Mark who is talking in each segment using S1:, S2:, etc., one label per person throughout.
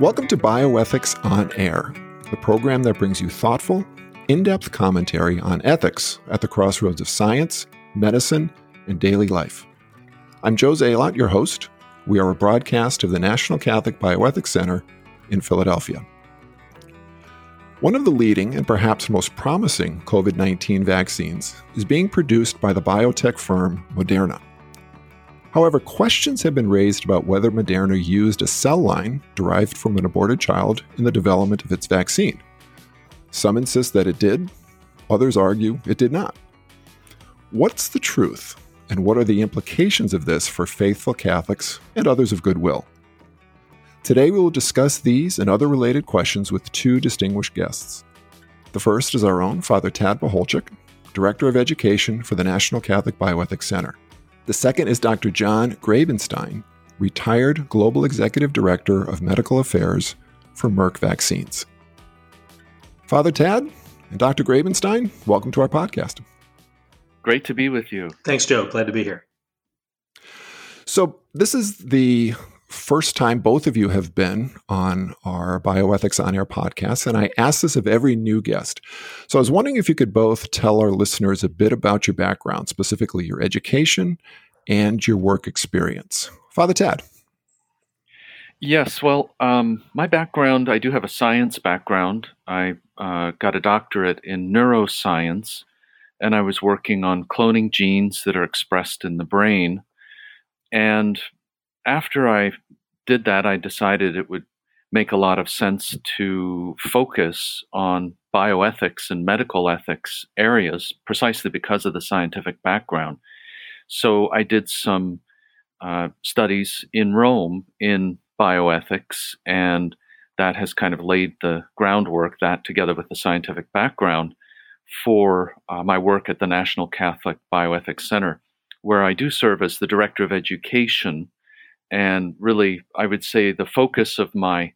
S1: Welcome to Bioethics on Air, the program that brings you thoughtful, in depth commentary on ethics at the crossroads of science, medicine, and daily life. I'm Joe Zalot, your host. We are a broadcast of the National Catholic Bioethics Center in Philadelphia. One of the leading and perhaps most promising COVID 19 vaccines is being produced by the biotech firm Moderna. However, questions have been raised about whether Moderna used a cell line derived from an aborted child in the development of its vaccine. Some insist that it did, others argue it did not. What's the truth, and what are the implications of this for faithful Catholics and others of goodwill? Today, we will discuss these and other related questions with two distinguished guests. The first is our own Father Tad Pacholczyk, Director of Education for the National Catholic Bioethics Center. The second is Dr. John Grabenstein, retired Global Executive Director of Medical Affairs for Merck Vaccines. Father Tad and Dr. Grabenstein, welcome to our podcast.
S2: Great to be with you.
S3: Thanks, Joe. Glad to be here.
S1: So, this is the first time both of you have been on our Bioethics on Air podcast, and I ask this of every new guest. So I was wondering if you could both tell our listeners a bit about your background, specifically your education and your work experience. Father Tad.
S2: Yes, well, um, my background, I do have a science background. I uh, got a doctorate in neuroscience, and I was working on cloning genes that are expressed in the brain. And after I did that, I decided it would make a lot of sense to focus on bioethics and medical ethics areas precisely because of the scientific background. So I did some uh, studies in Rome in bioethics, and that has kind of laid the groundwork, that together with the scientific background, for uh, my work at the National Catholic Bioethics Center, where I do serve as the Director of Education and really, I would say the focus of my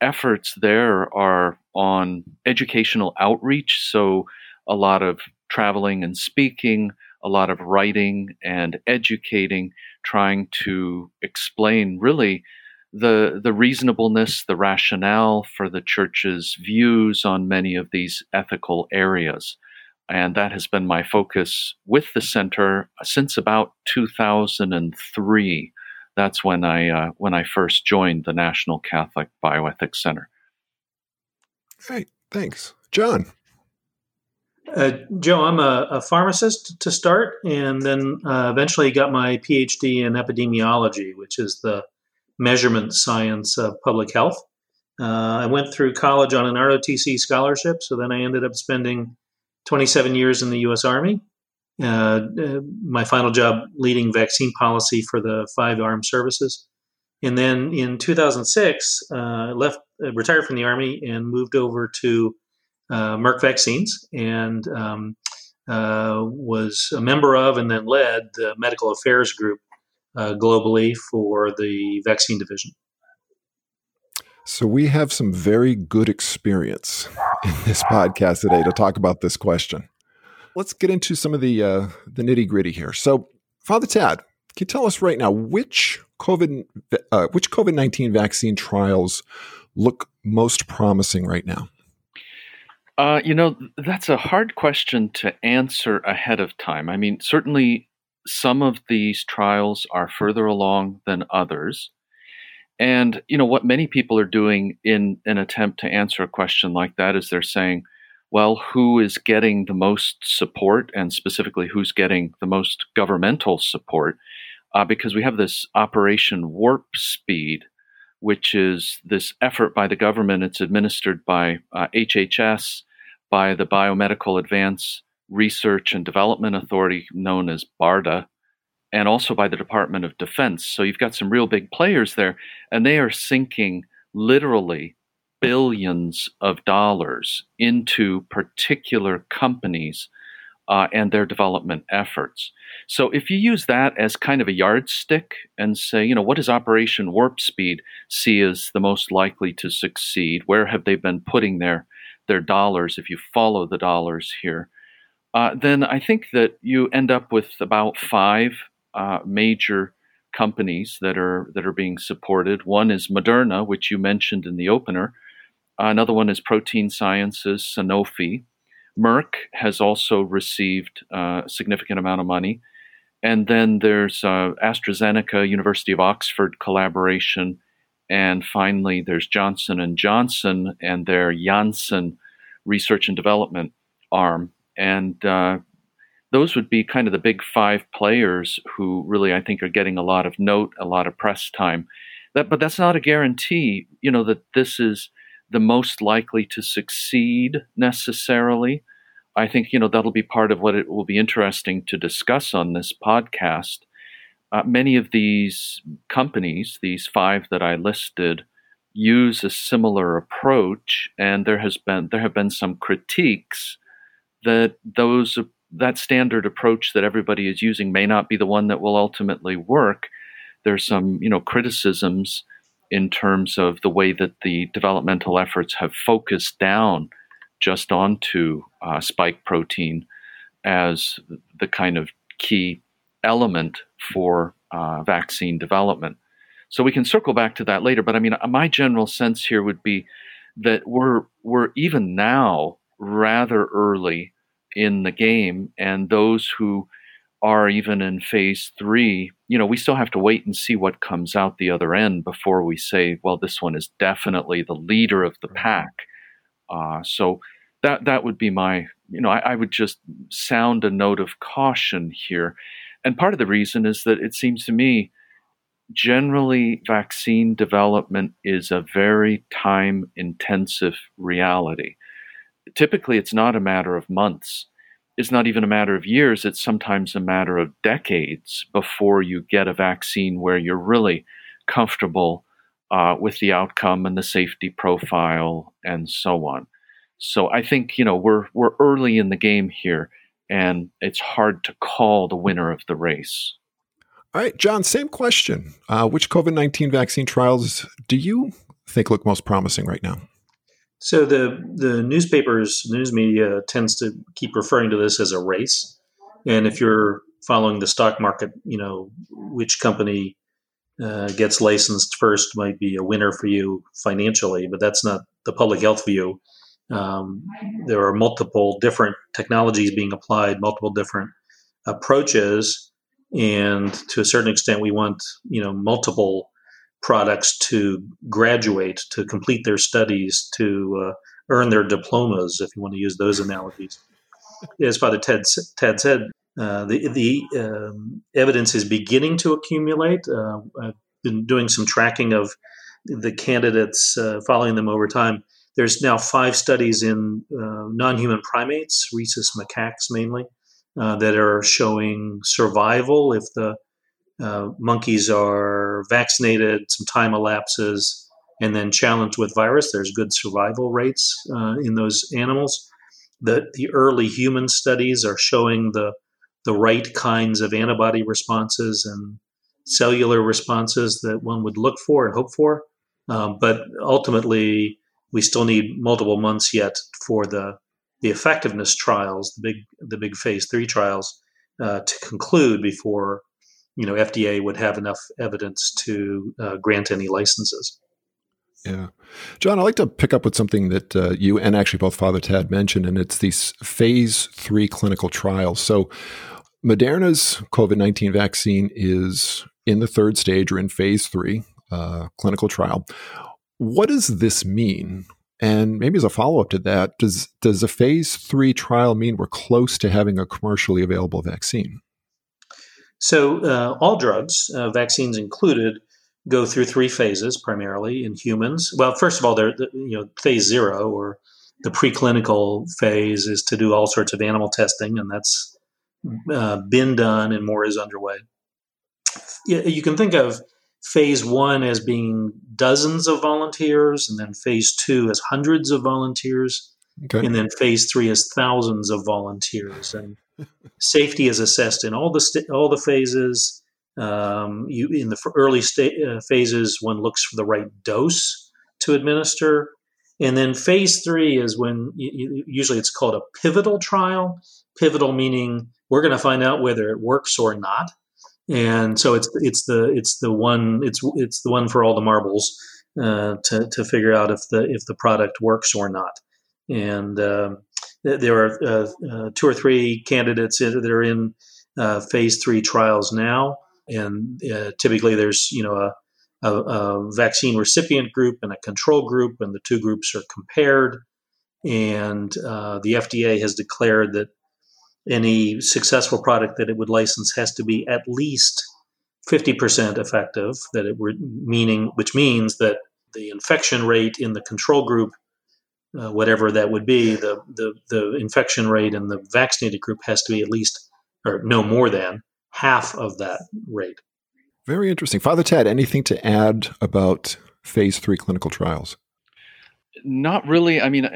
S2: efforts there are on educational outreach. So, a lot of traveling and speaking, a lot of writing and educating, trying to explain really the the reasonableness, the rationale for the church's views on many of these ethical areas. And that has been my focus with the center since about 2003 that's when I uh, when I first joined the National Catholic Bioethics Center.
S1: Hey, thanks, John.
S3: Uh, Joe, I'm a, a, pharmacist to start, and then uh, eventually got my PhD in epidemiology, which is the measurement science of public health. Uh, I went through college on an ROTC scholarship, so then I ended up spending 27 years in the U.S. Army, uh, uh, my final job leading vaccine policy for the five armed services. And then in 2006, uh, left, uh, retired from the army, and moved over to uh, Merck Vaccines, and um, uh, was a member of and then led the medical affairs group globally for the vaccine division.
S1: So we have some very good experience in this podcast today to talk about this question let's get into some of the uh, the nitty gritty here. So, Father Tad, can you tell us right now which COVID uh, which COVID nineteen vaccine trials look most promising right now?
S2: Uh, you know, that's a hard question to answer ahead of time. I mean, certainly some of these trials are further along than others. And, you know, what many people are doing in an attempt to answer a question like that is they're saying, well, who is getting the most support, and specifically who's getting the most governmental support? Uh, because we have this Operation Warp Speed, which is this effort by the government. It's administered by uh, HHS, by the Biomedical Advance Research and Development Authority, known as BARDA, and also by the Department of Defense. So you've got some real big players there, and they are sinking literally billions of dollars into particular companies uh, and their development efforts. So if you use that as kind of a yardstick and say, you know, what does Operation Warp Speed see as the most likely to succeed? Where have they been putting their their dollars? If you follow the dollars here, uh, then I think that you end up with about five uh, major companies that are that are being supported. One is Moderna, which you mentioned in the opener. Another one is Protein Sciences, Sanofi. Merck has also received uh, a significant amount of money. And then there's uh, AstraZeneca, University of Oxford collaboration, and finally there's Johnson and Johnson and their Janssen research and development arm. And uh, those would be kind of the big five players who really, I think, are getting a lot of note, a lot of press time. That, but that's not a guarantee, you know, that this is the most likely to succeed necessarily. I think you know that'll be part of what it will be interesting to discuss on this podcast. Uh, many of these companies, these five that I listed, use a similar approach, and there has been there have been some critiques that those that standard approach that everybody is using may not be the one that will ultimately work. There's some you know criticisms in terms of the way that the developmental efforts have focused down just onto uh, spike protein as the kind of key element for uh, vaccine development. So we can circle back to that later. But I mean, my general sense here would be that we're we're even now rather early in the game, and those who are even in phase three, you know, we still have to wait and see what comes out the other end before we say, well, this one is definitely the leader of the pack. Uh, so that that would be my, you know, I, I would just sound a note of caution here. And part of the reason is that it seems to me generally vaccine development is a very time intensive reality. Typically, it's not a matter of months it's not even a matter of years, it's sometimes a matter of decades before you get a vaccine where you're really comfortable uh, with the outcome and the safety profile and so on. So I think you know we're we're early in the game here, and it's hard to call the winner of the race.
S1: All right, John. Same question. Uh, which COVID nineteen vaccine trials do you think look most promising right now?
S3: So the the newspapers, news media tends to keep referring to this as a race, and if you're following the stock market, you know which company uh, gets licensed first might be a winner for you financially, but that's not the public health view. Um, there are multiple different technologies being applied, multiple different approaches, and to a certain extent, we want you know multiple products to graduate, to complete their studies, to uh, earn their diplomas, if you want to use those analogies. As Father Ted, Ted said, uh, the, the um, evidence is beginning to accumulate. Uh, I've been doing some tracking of the candidates, uh, following them over time. There's now five studies in uh, non human primates, rhesus macaques mainly, uh, that are showing survival if the uh, monkeys are vaccinated, some time elapses, and then challenged with virus. There's good survival rates uh, in those animals. The, the early human studies are showing the, the right kinds of antibody responses and cellular responses that one would look for and hope for. Um, but ultimately, we still need multiple months yet for the the effectiveness trials, the big the big phase three trials, uh, to conclude before you know FDA would have enough evidence to uh, grant any licenses.
S1: Yeah. John, I'd like to pick up with something that uh, you and actually both Father Tad mentioned, and it's these phase three clinical trials. So, Moderna's COVID 19 vaccine is in the third stage or in phase three uh, clinical trial. What does this mean? And maybe as a follow up to that, does, does a phase three trial mean we're close to having a commercially available vaccine?
S3: So uh, all drugs, uh, vaccines included, go through three phases primarily in humans. Well, first of all, they're you know phase zero or the preclinical phase is to do all sorts of animal testing, and that's uh, been done, and more is underway. You can think of phase one as being dozens of volunteers, and then phase two as hundreds of volunteers, okay. and then phase three as thousands of volunteers. And Safety is assessed in all the st- all the phases. Um, you in the early sta- uh, phases, one looks for the right dose to administer, and then phase three is when you, usually it's called a pivotal trial. Pivotal meaning we're going to find out whether it works or not. and so it's it's the it's the one it's it's the one for all the marbles uh, to to figure out if the if the product works or not. And um, there are uh, uh, two or three candidates that are in uh, phase three trials now, and uh, typically there's you know a, a, a, vaccine recipient group and a control group, and the two groups are compared. And uh, the FDA has declared that any successful product that it would license has to be at least 50% effective that it were meaning which means that the infection rate in the control group uh, whatever that would be the, the the infection rate in the vaccinated group has to be at least or no more than half of that rate.
S1: Very interesting. Father ted anything to add about phase 3 clinical trials?
S2: Not really. I mean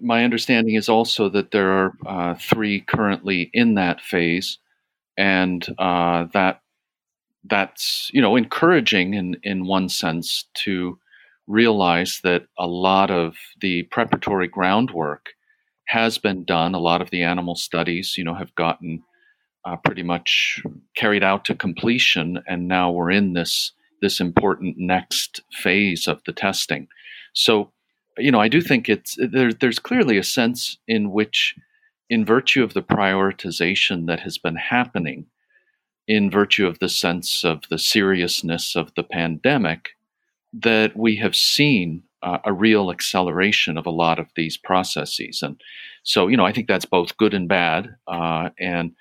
S2: my understanding is also that there are uh, three currently in that phase, and uh, that that's you know encouraging in in one sense to realize that a lot of the preparatory groundwork has been done. A lot of the animal studies, you know, have gotten uh, pretty much carried out to completion, and now we're in this this important next phase of the testing. So you know, I do think it's there, there's clearly a sense in which, in virtue of the prioritization that has been happening, in virtue of the sense of the seriousness of the pandemic, that we have seen uh, a real acceleration of a lot of these processes. And so, you know, I think that's both good and bad, uh, and,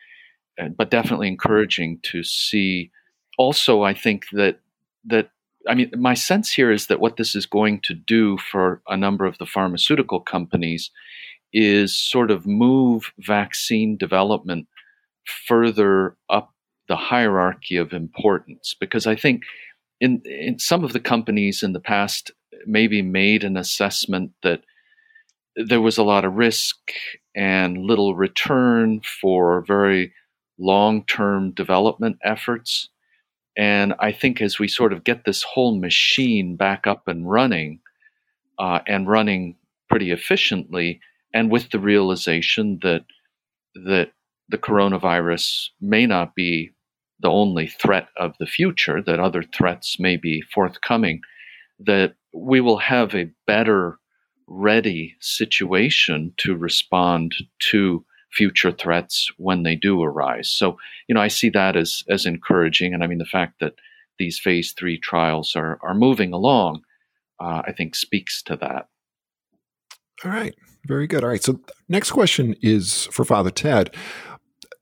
S2: and but definitely encouraging to see. Also, I think that that I mean, my sense here is that what this is going to do for a number of the pharmaceutical companies is sort of move vaccine development further up the hierarchy of importance. Because I think in, in some of the companies in the past maybe made an assessment that there was a lot of risk and little return for very long term development efforts. And I think as we sort of get this whole machine back up and running, uh, and running pretty efficiently, and with the realization that that the coronavirus may not be the only threat of the future, that other threats may be forthcoming, that we will have a better ready situation to respond to future threats when they do arise. So, you know, I see that as as encouraging, and I mean the fact that these phase three trials are are moving along, uh, I think speaks to that.
S1: All right, very good. All right, so next question is for Father Ted.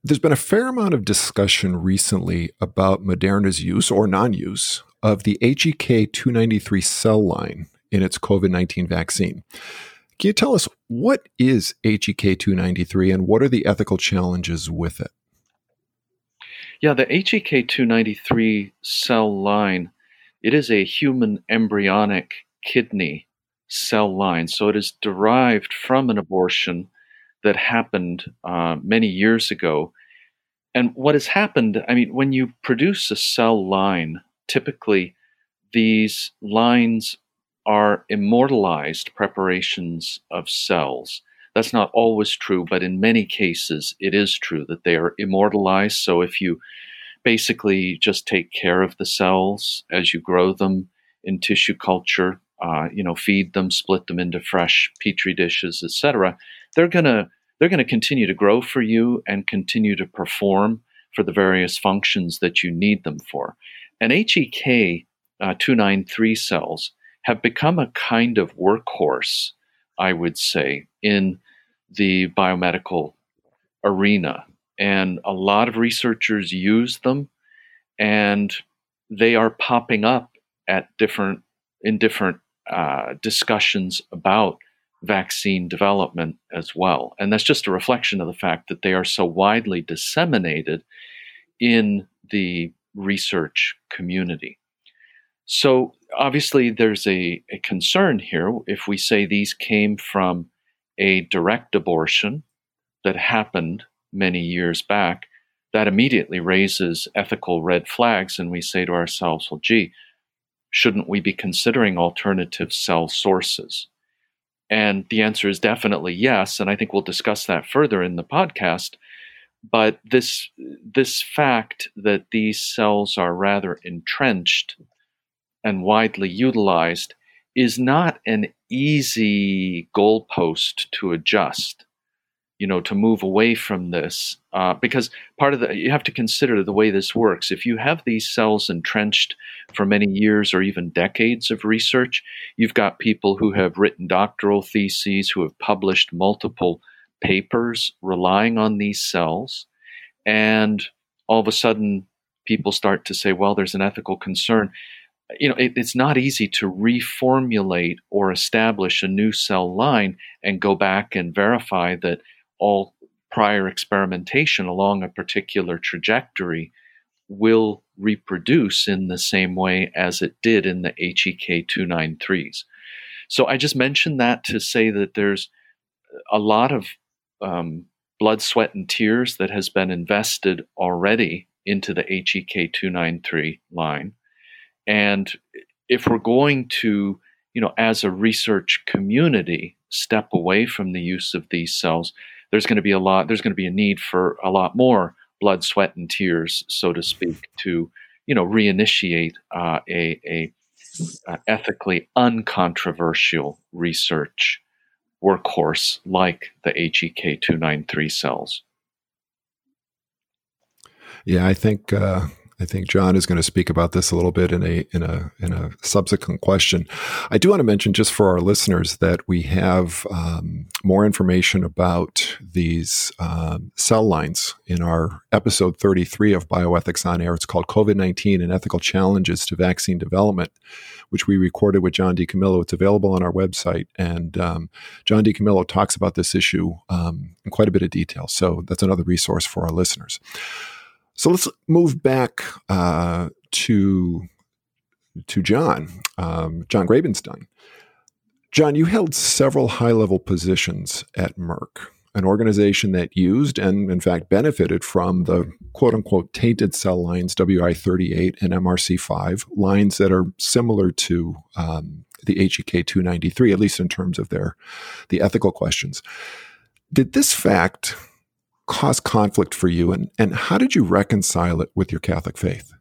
S1: There's been a fair amount of discussion recently about Moderna's use or non-use of the HEK 293 cell line in its COVID 19 vaccine. Can you tell us what is HEK 293 and what are the ethical challenges with it?
S2: Yeah, the HEK 293 cell line, it is a human embryonic kidney cell line. So it is derived from an abortion that happened uh, many years ago. And what has happened, I mean, when you produce a cell line, typically these lines are immortalized preparations of cells. That's not always true, but in many cases it is true that they are immortalized. So if you basically just take care of the cells as you grow them in tissue culture, uh, you know, feed them, split them into fresh petri dishes, etc., they're gonna they're gonna continue to grow for you and continue to perform for the various functions that you need them for. And HEK uh, 293 cells have become a kind of workhorse, I would say, in the biomedical arena. And a lot of researchers use them, and they are popping up at different in different uh, discussions about vaccine development as well. And that's just a reflection of the fact that they are so widely disseminated in the research community. So obviously, there's a, a concern here if we say these came from a direct abortion that happened many years back. That immediately raises ethical red flags, and we say to ourselves, well, gee, shouldn't we be considering alternative cell sources? And the answer is definitely yes. And I think we'll discuss that further in the podcast. but this this fact that these cells are rather entrenched and widely utilized is not an easy goalpost to adjust you know to move away from this uh, because part of the you have to consider the way this works. If you have these cells entrenched for many years or even decades of research you've got people who have written doctoral theses who have published multiple papers relying on these cells and all of a sudden people start to say well there's an ethical concern. You know, it, it's not easy to reformulate or establish a new cell line and go back and verify that all prior experimentation along a particular trajectory will reproduce in the same way as it did in the HEK 293s. So I just mentioned that to say that there's a lot of um, blood, sweat, and tears that has been invested already into the HEK 293 line. And if we're going to, you know, as a research community, step away from the use of these cells, there's going to be a lot, there's going to be a need for a lot more blood, sweat, and tears, so to speak, to, you know, reinitiate uh, a, a, ethically uncontroversial research workhorse like the HEK 293 cells.
S1: Yeah, I think uh, I think John is going to speak about this a little bit in a in a in a subsequent question. I do want to mention just for our listeners that we have um, more information about these um, cell lines in our episode 33 of Bioethics on Air. It's called COVID 19 and Ethical Challenges to Vaccine Development, which we recorded with John DiCamillo. It's available on our website, and um, John DiCamillo talks about this issue um, in quite a bit of detail. So that's another resource for our listeners. So let's move back uh, to to John, um, John Grabenstein. John, you held several high level positions at Merck, an organization that used and, in fact, benefited from the quote unquote tainted cell lines WI38 and MRC5, lines that are similar to um, the HEK 293, at least in terms of their the ethical questions. Did this fact cause conflict for you, and, and how did you reconcile it with your Catholic faith?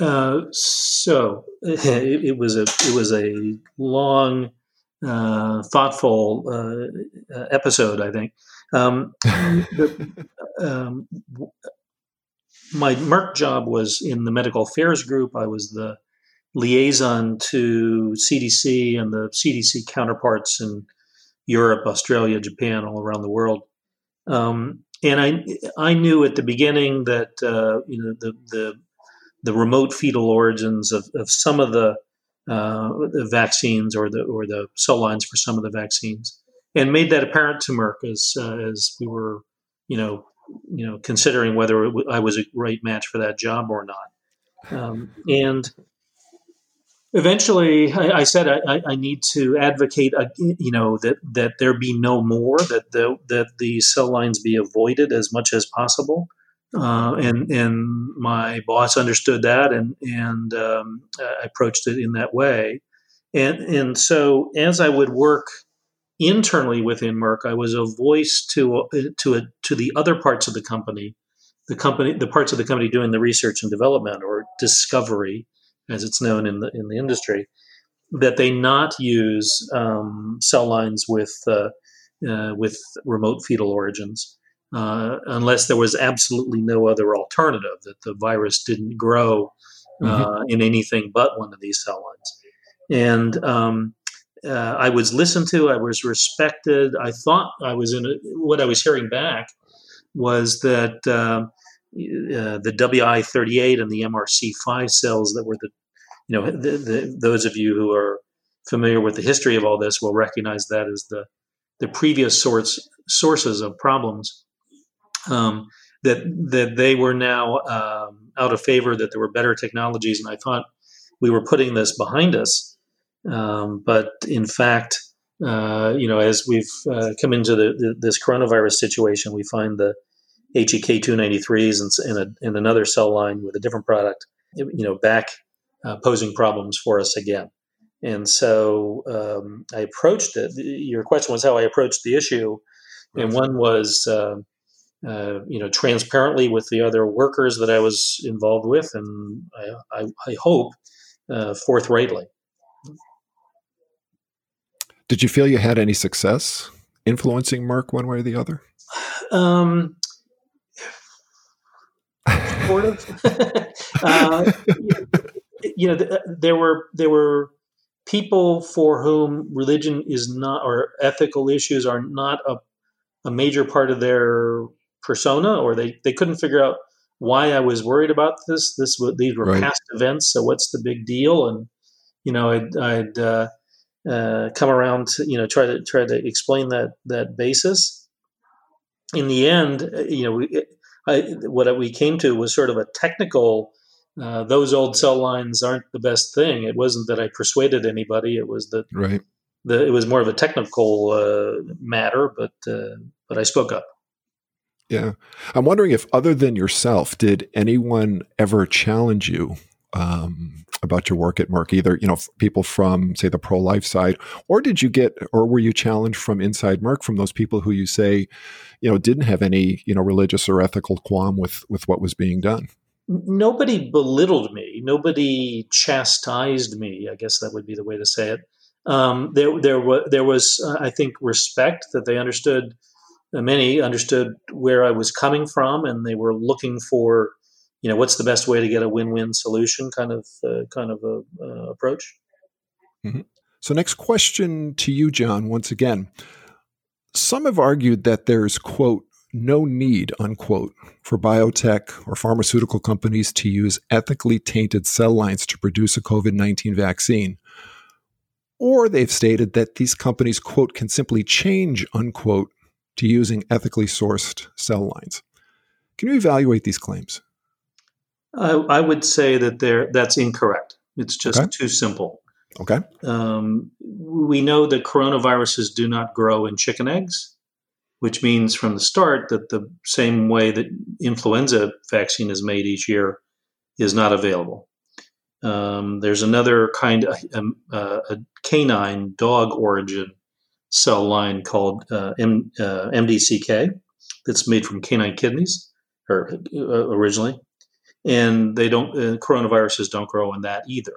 S3: Uh, so it, it, was a it was a long, uh, thoughtful uh, uh episode. I think. Um, the, um, my Merck job was in the medical affairs group. I was the liaison to CDC and the CDC counterparts in Europe, Australia, Japan, all around the world. Um, and I I knew at the beginning that uh, you know the, the the remote fetal origins of, of some of the, uh, the vaccines or the or the cell lines for some of the vaccines, and made that apparent to Merck as uh, as we were you know you know considering whether I was a great match for that job or not. Um, and eventually I, I said I, I, need to advocate uh, you know that that there be no more that the that the cell lines be avoided as much as possible. Uh, and and my boss understood that and and um, I approached it in that way. And and so as I would work internally within Merck I was a voice to to a, to the other parts of the company the company the parts of the company doing the research and development or discovery as it's known in the in the industry, that they not use um, cell lines with uh, uh, with remote fetal origins uh, unless there was absolutely no other alternative that the virus didn't grow uh, mm-hmm. in anything but one of these cell lines. And um, uh, I was listened to. I was respected. I thought I was in a, what I was hearing back was that. Uh, the WI38 and the MRC5 cells that were the you know, the, the, those of you who are familiar with the history of all this will recognize that as the the previous source sources of problems. Um, that that they were now um, out of favor, that there were better technologies, and I thought we were putting this behind us. Um, but in fact, uh, you know, as we've uh, come into the, the, this coronavirus situation, we find the HEK 293s and, and, a, and another cell line with a different product, you know, back uh, posing problems for us again. And so um, I approached it. Your question was how I approached the issue, and one was uh, uh, you know, transparently with the other workers that I was involved with, and I, I, I hope uh, forthrightly.
S1: Did you feel you had any success influencing Merck one way or the other?
S3: Um, of. uh, you know, there were there were people for whom religion is not or ethical issues are not a, a major part of their persona, or they, they couldn't figure out why I was worried about this. This these were right. past events, so what's the big deal? And you know, I'd, I'd uh, uh, come around to you know try to try to explain that that basis. In the end, uh, you know, we, I, what we came to was sort of a technical. Uh, those old cell lines aren't the best thing. It wasn't that I persuaded anybody. It was that
S1: right.
S3: The, it was more of a technical uh, matter, but uh, but I spoke up.
S1: Yeah, I'm wondering if, other than yourself, did anyone ever challenge you um, about your work at Merck? Either you know people from say the pro life side, or did you get, or were you challenged from inside Merck from those people who you say, you know, didn't have any you know religious or ethical qualm with with what was being done?
S3: Nobody belittled me. Nobody chastised me. I guess that would be the way to say it. Um, there, there was, there was, uh, I think, respect that they understood. Uh, many understood where I was coming from, and they were looking for you know what's the best way to get a win-win solution kind of uh, kind of a, uh, approach?
S1: Mm-hmm. so next question to you john once again. Some have argued that there's quote no need unquote for biotech or pharmaceutical companies to use ethically tainted cell lines to produce a covid-19 vaccine. Or they've stated that these companies quote can simply change unquote to using ethically sourced cell lines. Can you evaluate these claims
S3: I, I would say that there that's incorrect. It's just okay. too simple.
S1: Okay.
S3: Um, we know that coronaviruses do not grow in chicken eggs, which means from the start that the same way that influenza vaccine is made each year is not available. Um, there's another kind of um, uh, a canine dog origin cell line called uh, M, uh, MDCK that's made from canine kidneys, or uh, originally, and they don't uh, coronaviruses don't grow in that either.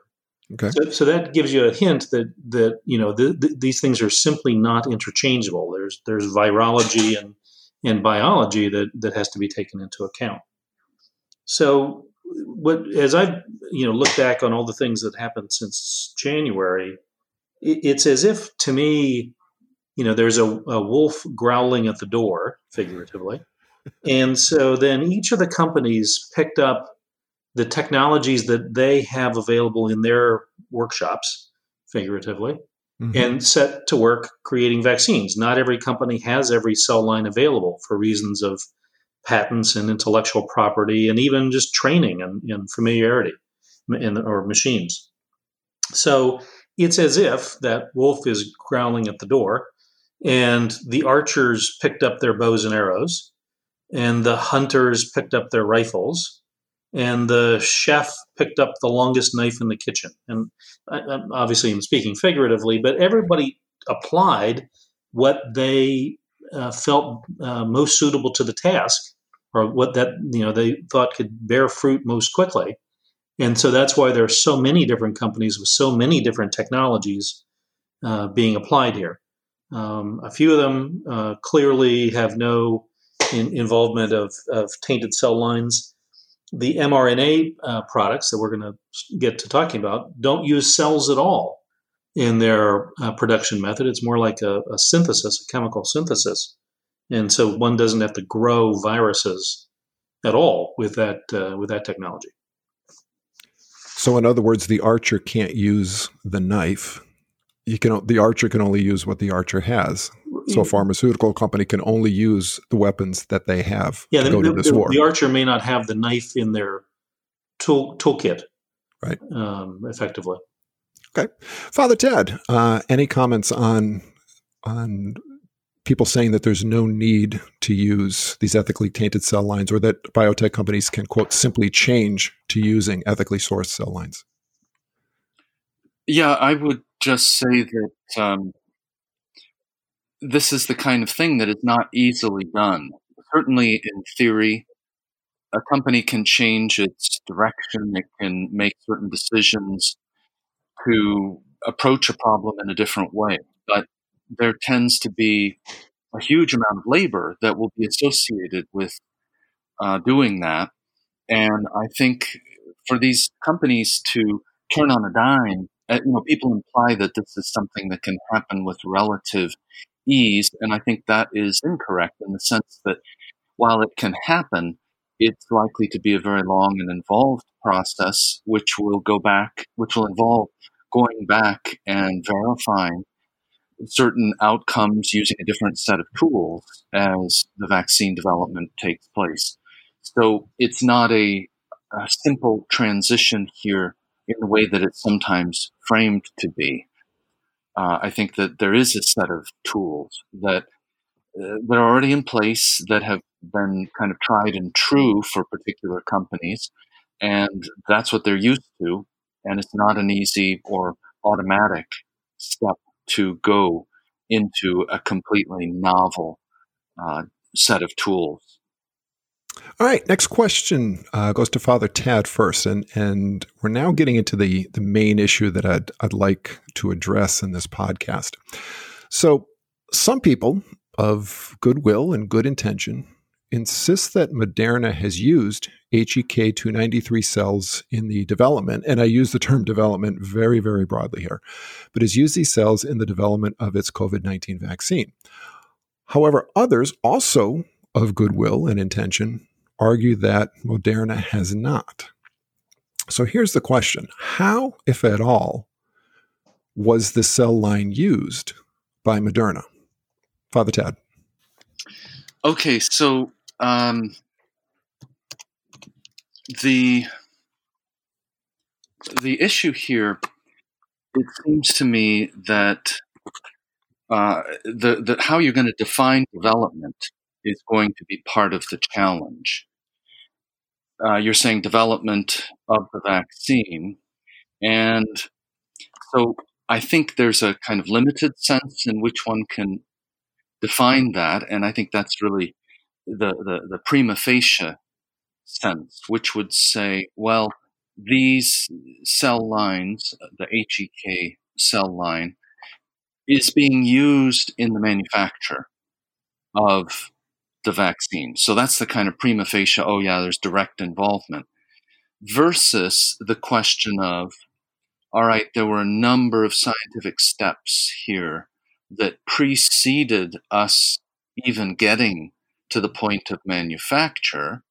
S1: Okay.
S3: So, so that gives you a hint that that you know the, the, these things are simply not interchangeable. There's there's virology and and biology that that has to be taken into account. So what as I you know look back on all the things that happened since January, it, it's as if to me, you know, there's a, a wolf growling at the door, figuratively. and so then each of the companies picked up the technologies that they have available in their workshops, figuratively, mm-hmm. and set to work creating vaccines. Not every company has every cell line available for reasons of patents and intellectual property and even just training and, and familiarity in, or machines. So it's as if that wolf is growling at the door and the archers picked up their bows and arrows and the hunters picked up their rifles and the chef picked up the longest knife in the kitchen. And I, obviously, I'm speaking figuratively, but everybody applied what they uh, felt uh, most suitable to the task, or what that you know they thought could bear fruit most quickly. And so that's why there are so many different companies with so many different technologies uh, being applied here. Um, a few of them uh, clearly have no in- involvement of, of tainted cell lines the mRNA uh, products that we're going to get to talking about don't use cells at all in their uh, production method. It's more like a, a, synthesis, a chemical synthesis. And so one doesn't have to grow viruses at all with that uh, with that technology.
S1: So, in other words, the archer can't use the knife. You can the archer can only use what the archer has. So a pharmaceutical company can only use the weapons that they have yeah, to the, go to this
S3: the,
S1: war.
S3: The archer may not have the knife in their tool toolkit,
S1: right?
S3: Um, effectively.
S1: Okay, Father Ted, uh, any comments on on people saying that there's no need to use these ethically tainted cell lines, or that biotech companies can quote simply change to using ethically sourced cell lines?
S2: Yeah, I would just say that um, this is the kind of thing that is not easily done. certainly, in theory, a company can change its direction. It can make certain decisions to approach a problem in a different way. But there tends to be a huge amount of labor that will be associated with uh, doing that. And I think for these companies to turn on a dime, uh, you know, people imply that this is something that can happen with relative ease, and I think that is incorrect in the sense that while it can happen, it's likely to be a very long and involved process, which will go back, which will involve going back and verifying certain outcomes using a different set of tools as the vaccine development takes place. So it's not a, a simple transition here in the way that it's sometimes framed to be. Uh, I think that there is a set of tools that uh, that are already in place that have been kind of tried and true for particular companies, and that's what they're used to. And it's not an easy or automatic step to go into a completely novel uh, set of tools.
S1: All right, next question uh, goes to Father Tad first, and and we're now getting into the the main issue that I'd I'd like to address in this podcast. So, some people of goodwill and good intention insist that Moderna has used HEK 293 cells in the development, and I use the term development very, very broadly here, but has used these cells in the development of its COVID 19 vaccine. However, others also of goodwill and intention argue that Moderna has not. So here's the question How, if at all, was the cell line used by Moderna? Father Tad.
S2: Okay, so um, the the issue here, it seems to me that uh, the, the how you're going to define development is going to be part of the challenge. Uh, you're saying development of the vaccine, and so I think there's a kind of limited sense in which one can define that, and I think that's really the, the, the prima facie sense, which would say, well, these cell lines, the HEK cell line, is being used in the manufacture of the vaccine. So that's the kind of prima facie, oh, yeah, there's direct involvement, versus the question of, all right, there were a number of scientific steps here that preceded us even getting to the point of manufacture.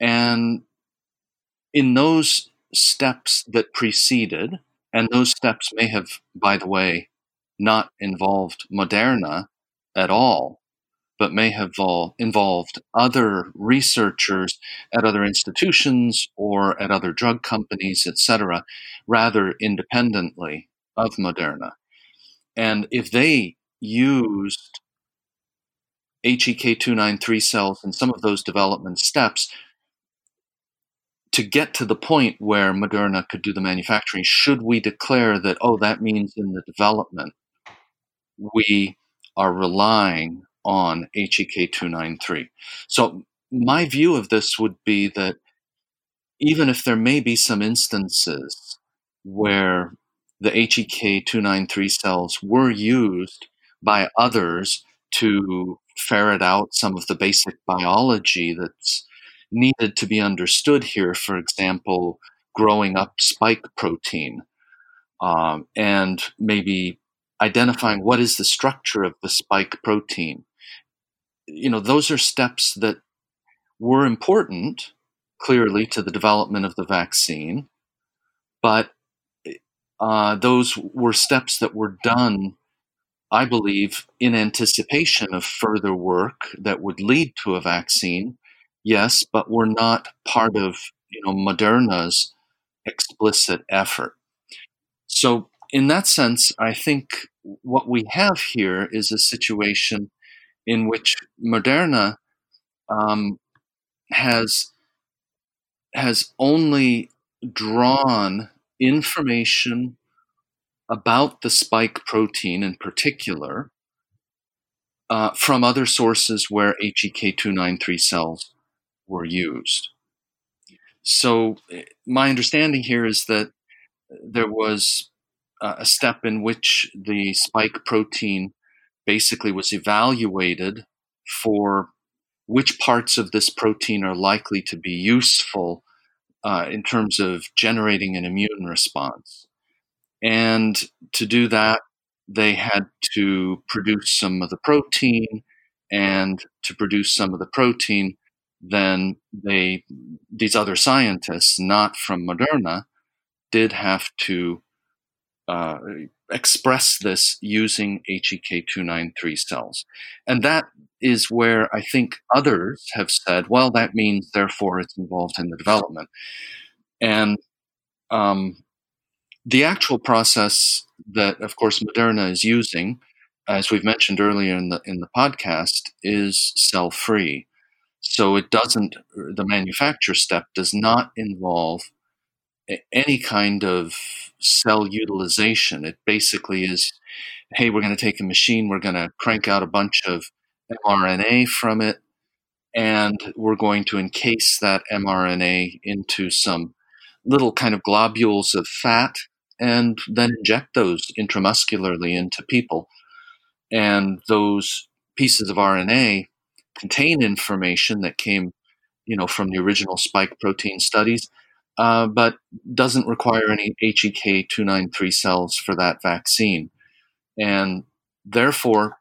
S2: And in those steps that preceded, and those steps may have, by the way, not involved Moderna at all, but may have involved other researchers at other institutions or at other drug companies, etc., rather independently of Moderna. And if they used HEK293 cells in some of those development steps to get to the point where Moderna could do the manufacturing, should we declare that, oh, that means in the development we are relying on HEK293? So, my view of this would be that even if there may be some instances where the HEK293 cells were used by others to ferret out some of the basic biology that's needed to be understood here. For example, growing up spike protein um, and maybe identifying what is the structure of the spike protein. You know, those are steps that were important, clearly, to the development of the vaccine, but uh, those were steps that were done, I believe, in anticipation of further work that would lead to a vaccine. Yes, but were not part of you know Moderna's explicit effort. So, in that sense, I think what we have here is a situation in which Moderna um, has has only drawn information about the spike protein in particular uh, from other sources where HEK293 cells were used. So, my understanding here is that there was a step in which the spike protein basically was evaluated for which parts of this protein are likely to be useful uh, in terms of generating an immune response. And to do that, they had to produce some of the protein, and to produce some of the protein, then they these other scientists, not from Moderna, did have to uh, express this using HEK293 cells. And that is where I think others have said, well, that means therefore it's involved in the development. And um, the actual process that, of course, Moderna is using, as we've mentioned earlier in the in the podcast, is cell free. So it doesn't. The manufacture step does not involve any kind of cell utilization. It basically is, hey, we're going to take a machine, we're going to crank out a bunch of mRNA from it, and we're going to encase that mRNA into some little kind of globules of fat and then inject those intramuscularly into people. And those pieces of RNA contain information that came, you know, from the original spike protein studies uh, but doesn't require any HEK 293 cells for that vaccine. And therefore,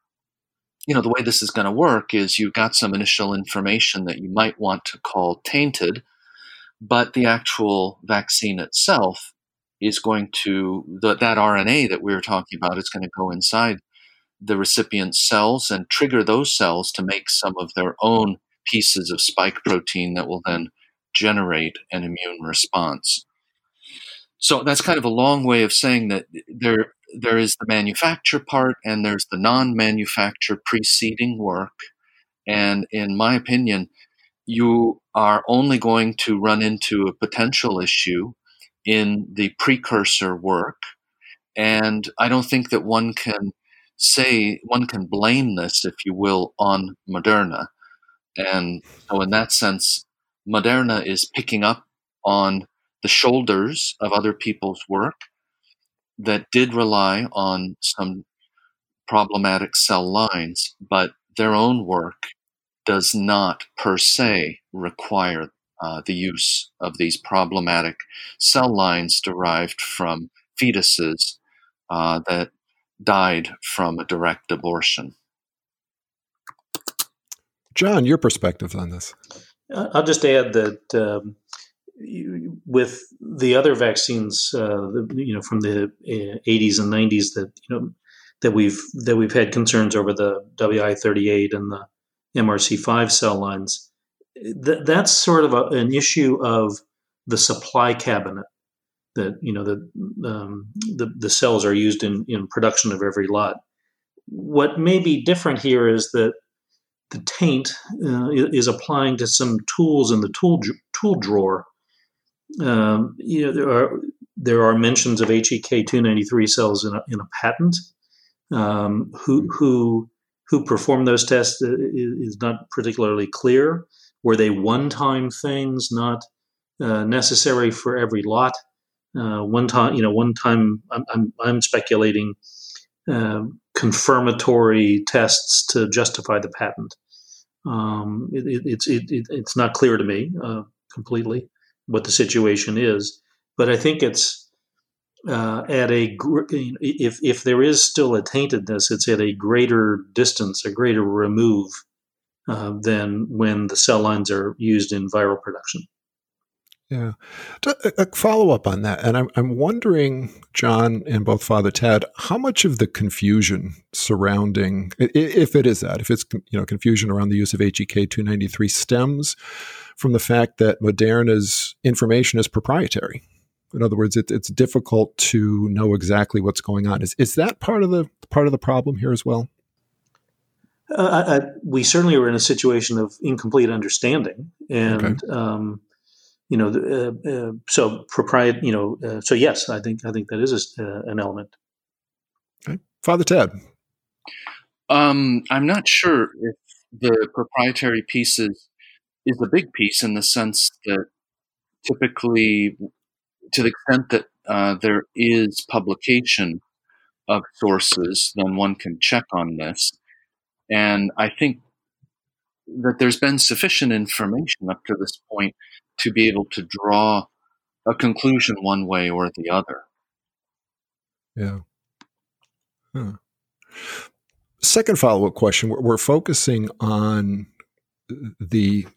S2: you know, the way this is going to work is you've got some initial information that you might want to call tainted, but the actual vaccine itself is going to, the, that RNA that we were talking about is going to go inside the recipient's cells and trigger those cells to make some of their own pieces of spike protein that will then generate an immune response. So that's kind of a long way of saying that there there is the manufacture part and there's the non-manufacture preceding work. And in my opinion, you are only going to run into a potential issue in the precursor work. And I don't think that one can say, one can blame this, if you will, on Moderna. And so, in that sense, Moderna is picking up on the shoulders of other people's work that did rely on some problematic cell lines, but their own work does not per se require uh, the use of these problematic cell lines derived from fetuses uh, that died from a direct abortion.
S1: John, your perspective on this?
S3: I'll just add that um, with the other vaccines, uh, you know, from the 80s uh, and 90s that you know that we've that we've had concerns over the WI38 and the MRC5 cell lines. Th- that's sort of a, an issue of the supply cabinet that you know the, um, the the cells are used in in production of every lot. What may be different here is that the taint uh, is applying to some tools in the tool tool drawer. Um, you know, there are there are mentions of HEK 293 cells in a, in a patent. Um, who who who performed those tests is not particularly clear. Were they one-time things, not uh, necessary for every lot? Uh, one time, you know, one time. I'm I'm, I'm speculating uh, confirmatory tests to justify the patent. Um, it, it, it's it, it's not clear to me uh, completely what the situation is, but I think it's uh, at a if if there is still a taintedness, it's at a greater distance, a greater remove uh, than when the cell lines are used in viral production.
S1: Yeah. A follow up on that. And I'm, I'm wondering, John and both Father Tad, how much of the confusion surrounding, if it is that, if it's you know confusion around the use of HEK 293 stems from the fact that Moderna's information is proprietary. In other words, it, it's difficult to know exactly what's going on. Is, is that part of the part of the problem here as well?
S3: Uh, I, we certainly are in a situation of incomplete understanding, and okay. um, you know, uh, uh, so propriet, you know, uh, so yes, I think I think that is a, uh, an element.
S1: Okay. Father Tad.
S2: Um, I'm not sure if the proprietary piece is, is a big piece in the sense that typically, to the extent that uh, there is publication of sources, then one can check on this. And I think that there's been sufficient information up to this point to be able to draw a conclusion one way or the other.
S1: Yeah. Huh. Second follow up question we're, we're, focusing on the,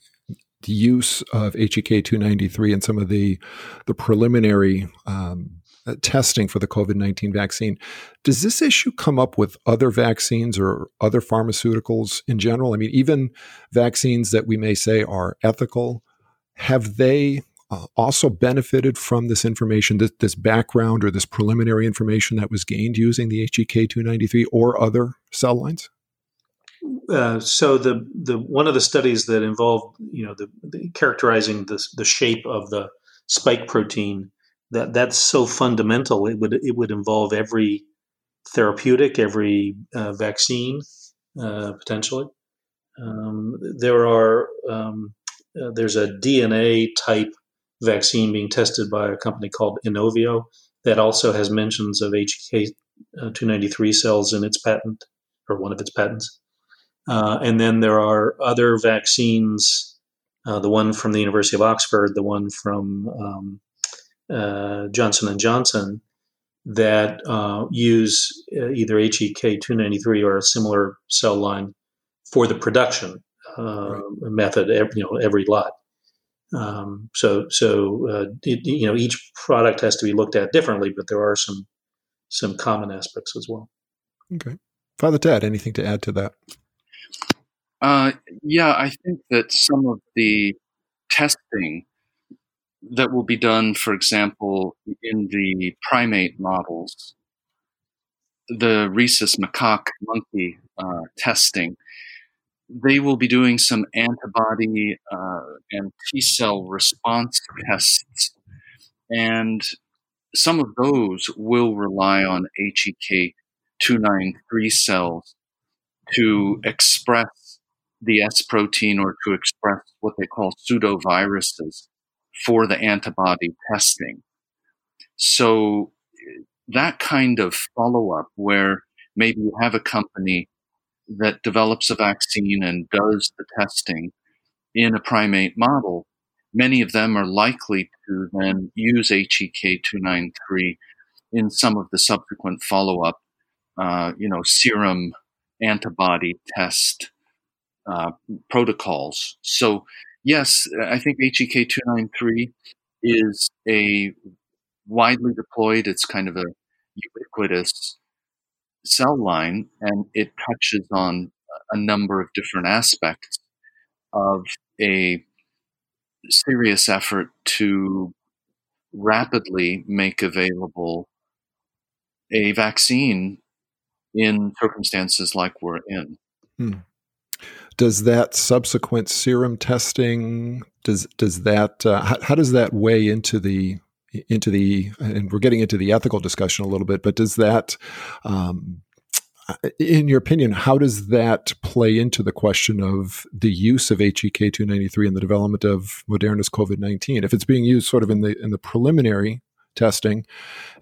S1: the use of HEK 293 and some of the, the preliminary um, testing for the COVID 19 vaccine. Does this issue come up with other vaccines or other pharmaceuticals in general? I mean, even vaccines that we may say are ethical, have they uh, also benefited from this information, this, this, background or this preliminary information that was gained using the HEK 293 or other cell lines?
S3: Uh, so the the one of the studies that involved you know the, the characterizing the the shape of the spike protein that that's so fundamental. It would it would involve every therapeutic, every uh, vaccine uh, potentially. Um, there are um, uh, there's a DNA type vaccine being tested by a company called Inovio that also has mentions of HK uh, 293 cells in its patent or one of its patents. Uh, and then there are other vaccines, uh, the one from the University of Oxford, the one from um, uh, Johnson and Johnson that uh, use either HEK 293 or a similar cell line for the production uh, right. method. Every, you know, every lot. Um, so, so uh, it, you know, each product has to be looked at differently, but there are some some common aspects as well.
S1: Okay, Father Tad, anything to add to that?
S2: Uh, yeah, I think that some of the testing that will be done, for example, in the primate models, the rhesus macaque monkey uh, testing, they will be doing some antibody uh, and T cell response tests. And some of those will rely on HEK 293 cells to express the S protein or to express what they call pseudoviruses for the antibody testing. So that kind of follow up where maybe you have a company that develops a vaccine and does the testing in a primate model, many of them are likely to then use HEK 293 in some of the subsequent follow up, uh, you know, serum antibody test uh, protocols. So yes, I think HEK 293 is a widely deployed, it's kind of a ubiquitous cell line, and it touches on a number of different aspects of a serious effort to rapidly make available a vaccine in circumstances like we're in. Hmm
S1: does that subsequent serum testing does does that uh, how, how, does that weigh into the into the and we're getting into the ethical discussion a little bit but does that um, in your opinion how does that play into the question of the use of HEK 293 in the development of Moderna's COVID-19 if it's being used sort of in the in the preliminary testing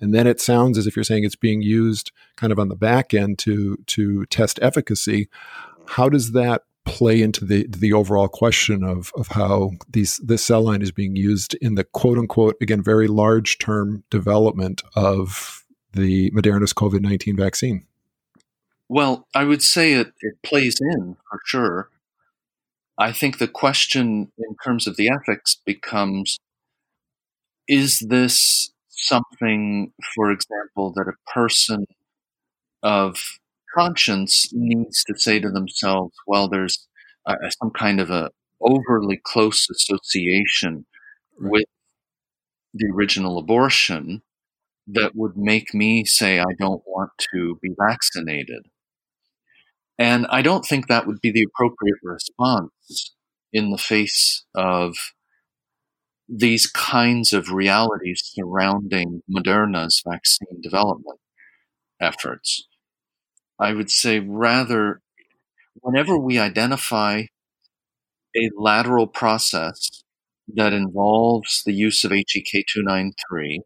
S1: and then it sounds as if you're saying it's being used kind of on the back end to to test efficacy how does that play into the the overall question of of how these this cell line is being used in the quote unquote again very large term development of the Moderna's COVID nineteen vaccine?
S2: Well, I would say it, it plays in for sure. I think the question in terms of the ethics becomes is this something, for example, that a person of conscience needs to say to themselves, well, there's uh, some kind of a overly close association right. with the original abortion that would make me say I don't want to be vaccinated. And I don't think that would be the appropriate response in the face of these kinds of realities surrounding Moderna's vaccine development efforts. I would say rather, whenever we identify a lateral process that involves the use of HEK293,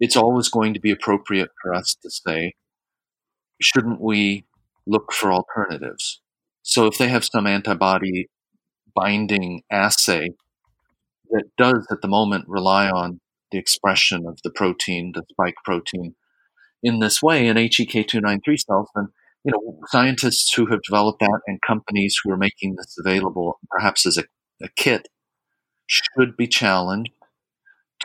S2: it's always going to be appropriate for us to say, shouldn't we look for alternatives? So if they have some antibody binding assay that does at the moment rely on the expression of the protein, the spike protein, in this way in HEK293 cells, then you know scientists who have developed that and companies who are making this available, perhaps as a, a kit, should be challenged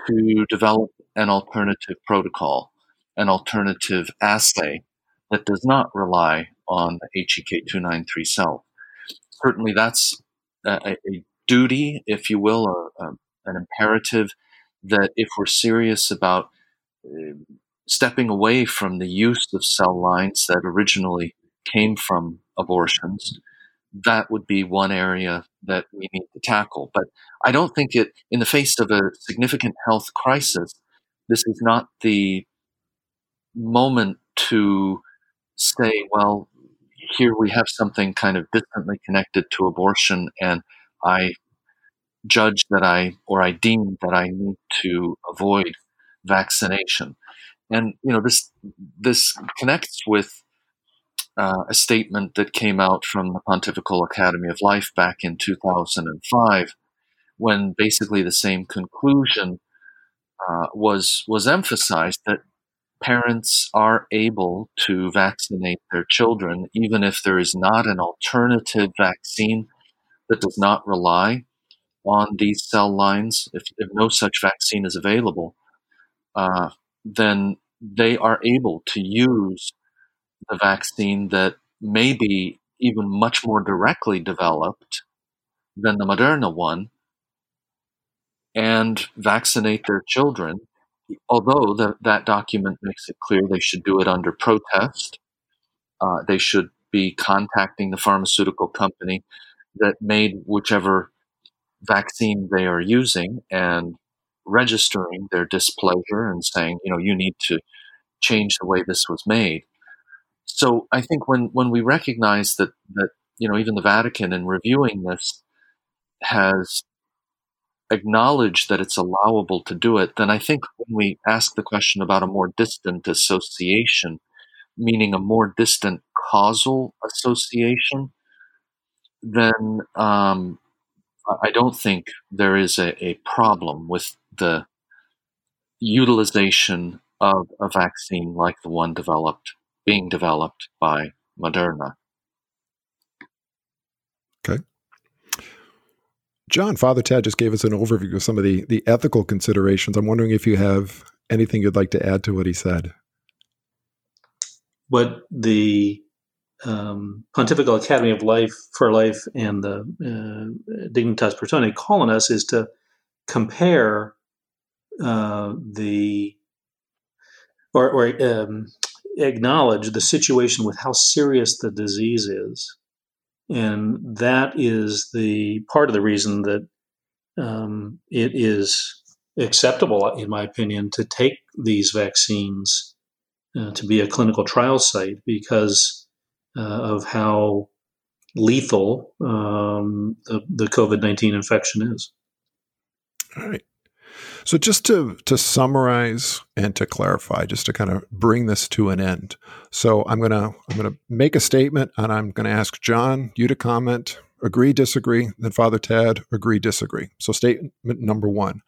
S2: to develop an alternative protocol, an alternative assay that does not rely on the HEK293 cell. Certainly, that's a, a duty, if you will, a, a, an imperative that if we're serious about uh, stepping away from the use of cell lines that originally came from abortions, that would be one area that we need to tackle. But I don't think it, in the face of a significant health crisis, this is not the moment to say, well, here we have something kind of distantly connected to abortion, and I judge that I, or I deem that I need to avoid vaccination. And you know this this connects with uh, a statement that came out from the Pontifical Academy of Life back in 2005, when basically the same conclusion uh, was was emphasized that parents are able to vaccinate their children even if there is not an alternative vaccine that does not rely on these cell lines. If, if no such vaccine is available, uh, then they are able to use the vaccine that may be even much more directly developed than the Moderna one and vaccinate their children. Although the, that document makes it clear they should do it under protest, uh, they should be contacting the pharmaceutical company that made whichever vaccine they are using and registering their displeasure and saying, you know, you need to change the way this was made. So I think when, when we recognize that, that, you know, even the Vatican in reviewing this has acknowledged that it's allowable to do it, then I think when we ask the question about a more distant association, meaning a more distant causal association, then um, I don't think there is a, a problem with the utilization of a vaccine like the one developed, being developed by Moderna.
S1: Okay. John, Father Tad just gave us an overview of some of the, the ethical considerations. I'm wondering if you have anything you'd like to add to what he said.
S3: What the um, Pontifical Academy of Life for Life and the uh, Dignitas Personae call on us is to compare uh, the or, or um, acknowledge the situation with how serious the disease is, and that is the part of the reason that um, it is acceptable, in my opinion, to take these vaccines uh, to be a clinical trial site because uh, of how lethal um, the, the COVID 19 infection is.
S1: All right. So just to to summarize and to clarify, just to kind of bring this to an end. So I'm gonna I'm gonna make a statement and I'm gonna ask John you to comment, agree, disagree, then Father Tad, agree, disagree. So statement number one.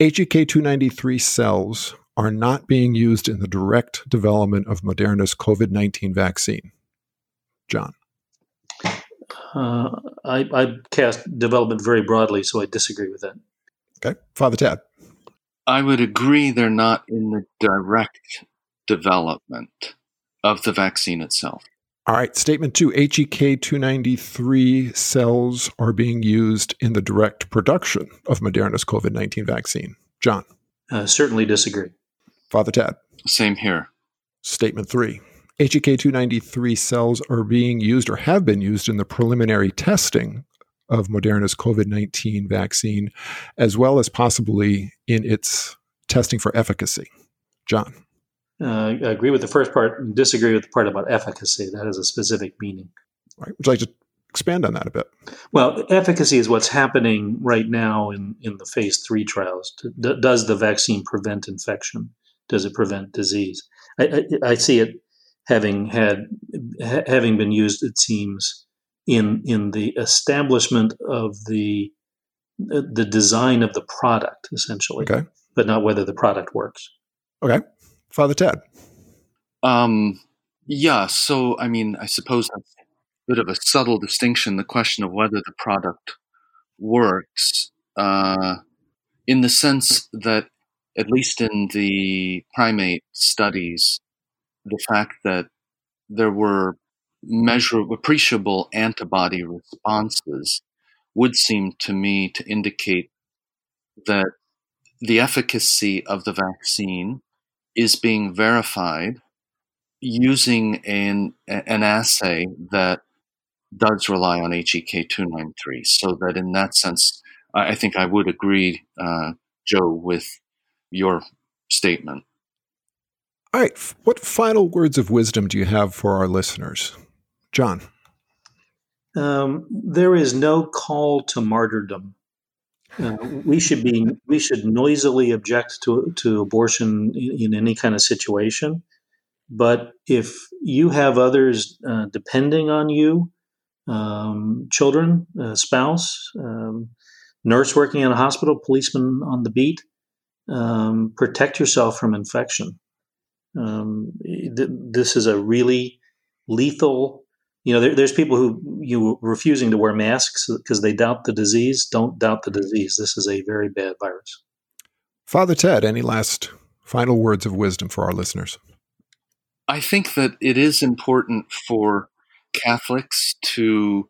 S1: HEK 293 cells are not being used in the direct development of Moderna's COVID 19 vaccine. John?
S3: Uh, I, I cast development very broadly, so I disagree with that.
S1: Okay. Father Tad.
S2: I would agree they're not in the direct development of the vaccine itself.
S1: All right. Statement two HEK 293 cells are being used in the direct production of Moderna's COVID 19 vaccine. John.
S3: Uh, certainly disagree.
S1: Father Tad.
S2: Same here.
S1: Statement three HEK 293 cells are being used or have been used in the preliminary testing of Moderna's COVID 19 vaccine, as well as possibly in its testing for efficacy. John.
S3: uh, agree with the first part and disagree with the part about efficacy. That has a specific meaning.
S1: Right. Would you like to expand on that a bit?
S3: Well, efficacy is what's happening right now in, in the phase three trials. Does the vaccine prevent infection? Does it prevent disease? I, I, I see it having had having been used. It seems in in the establishment of the the design of the product, essentially,
S1: okay.
S3: but not whether the product works.
S1: Okay, Father Tad.
S2: Um, yeah. So, I mean, I suppose that's a bit of a subtle distinction. The question of whether the product works, uh, in the sense that, at least in the primate studies, the fact that there were measurable, appreciable antibody responses would seem to me to indicate that the efficacy of the vaccine is being verified using an, an assay that does rely on HEK 293. So that in that sense, I think I would agree, uh, Joe, with your statement.
S1: All right. What final words of wisdom do you have for our listeners? John.
S3: Um, there is no call to martyrdom. Uh, we should be we should noisily object to to abortion in, in, any kind of situation. But if you have others uh, depending on you, um, children, spouse, um, nurse working in a hospital, policeman on the beat, um, protect yourself from infection. Um, th- this is a really lethal you know, there, there's people who you refusing to wear masks because they doubt the disease. Don't doubt the disease. This is a very bad virus.
S1: Father Tad, any last final words of wisdom for our listeners?
S2: I think that it is important for Catholics to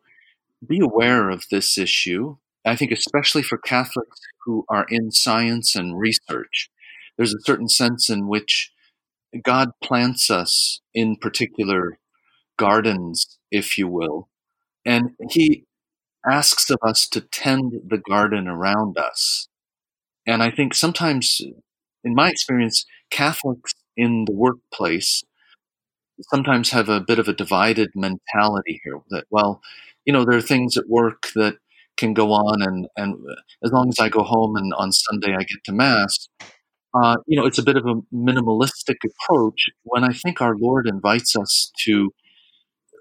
S2: be aware of this issue. I think, especially for Catholics who are in science and research, there's a certain sense in which God plants us in particular gardens if you will. And he asks of us to tend the garden around us. And I think sometimes, in my experience, Catholics in the workplace sometimes have a bit of a divided mentality here that, well, you know, there are things at work that can go on, and, and as long as I go home and on Sunday I get to Mass, uh, you know, it's a bit of a minimalistic approach when I think our Lord invites us to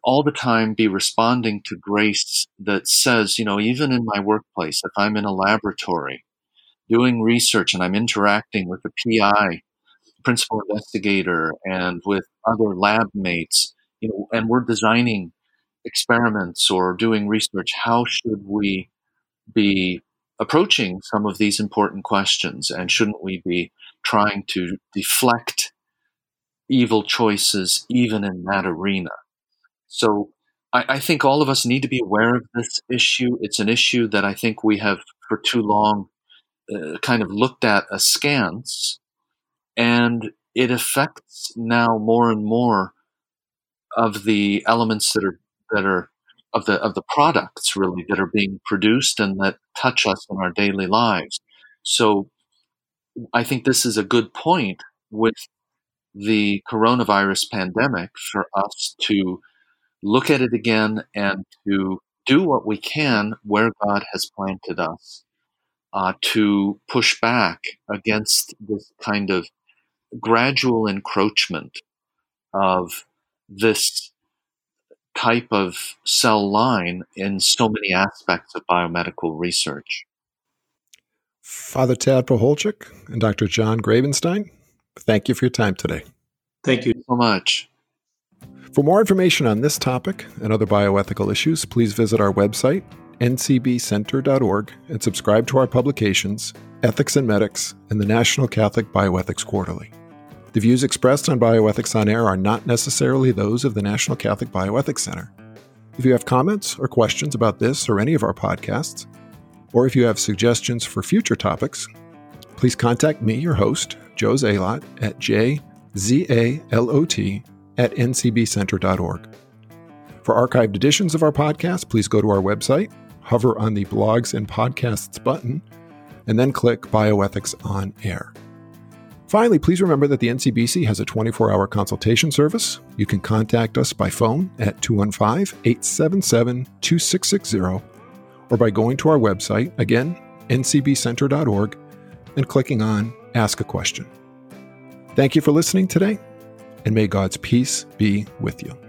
S2: all the time be responding to grace that says, you know, even in my workplace, if I'm in a laboratory doing research and I'm interacting with the PI, principal investigator, and with other lab mates, you know, and we're designing experiments or doing research, how should we be approaching some of these important questions? And shouldn't we be trying to deflect evil choices even in that arena? So I, I, think all of us need to be aware of this issue. It's an issue that I think we have for too long uh, kind of looked at askance, and it affects now more and more of the elements that are that are of the of the products really that are being produced and that touch us in our daily lives. So I think this is a good point with the coronavirus pandemic for us to look at it again and to do what we can where God has planted us uh, to push back against this kind of gradual encroachment of this type of cell line in so many aspects of biomedical research.
S1: Father Tad Pacholczyk and Dr. John Grabenstein, thank you for your time today.
S3: Thank you
S2: so much.
S1: For more information on this topic and other bioethical issues, please visit our website, ncbcenter.org, and subscribe to our publications, Ethics and Medics, and the National Catholic Bioethics Quarterly. The views expressed on Bioethics on Air are not necessarily those of the National Catholic Bioethics Center. If you have comments or questions about this or any of our podcasts, or if you have suggestions for future topics, please contact me, your host, Joe Zalot, at jzalot at ncbcenter.org. For archived editions of our podcast, please go to our website, hover on the Blogs and Podcasts button, and then click Bioethics on Air. Finally, please remember that the NCBC has a 24 hour consultation service. You can contact us by phone at 215 877 2660 or by going to our website, again, ncbcenter.org, and clicking on Ask a Question. Thank you for listening today, and may God's peace be with you.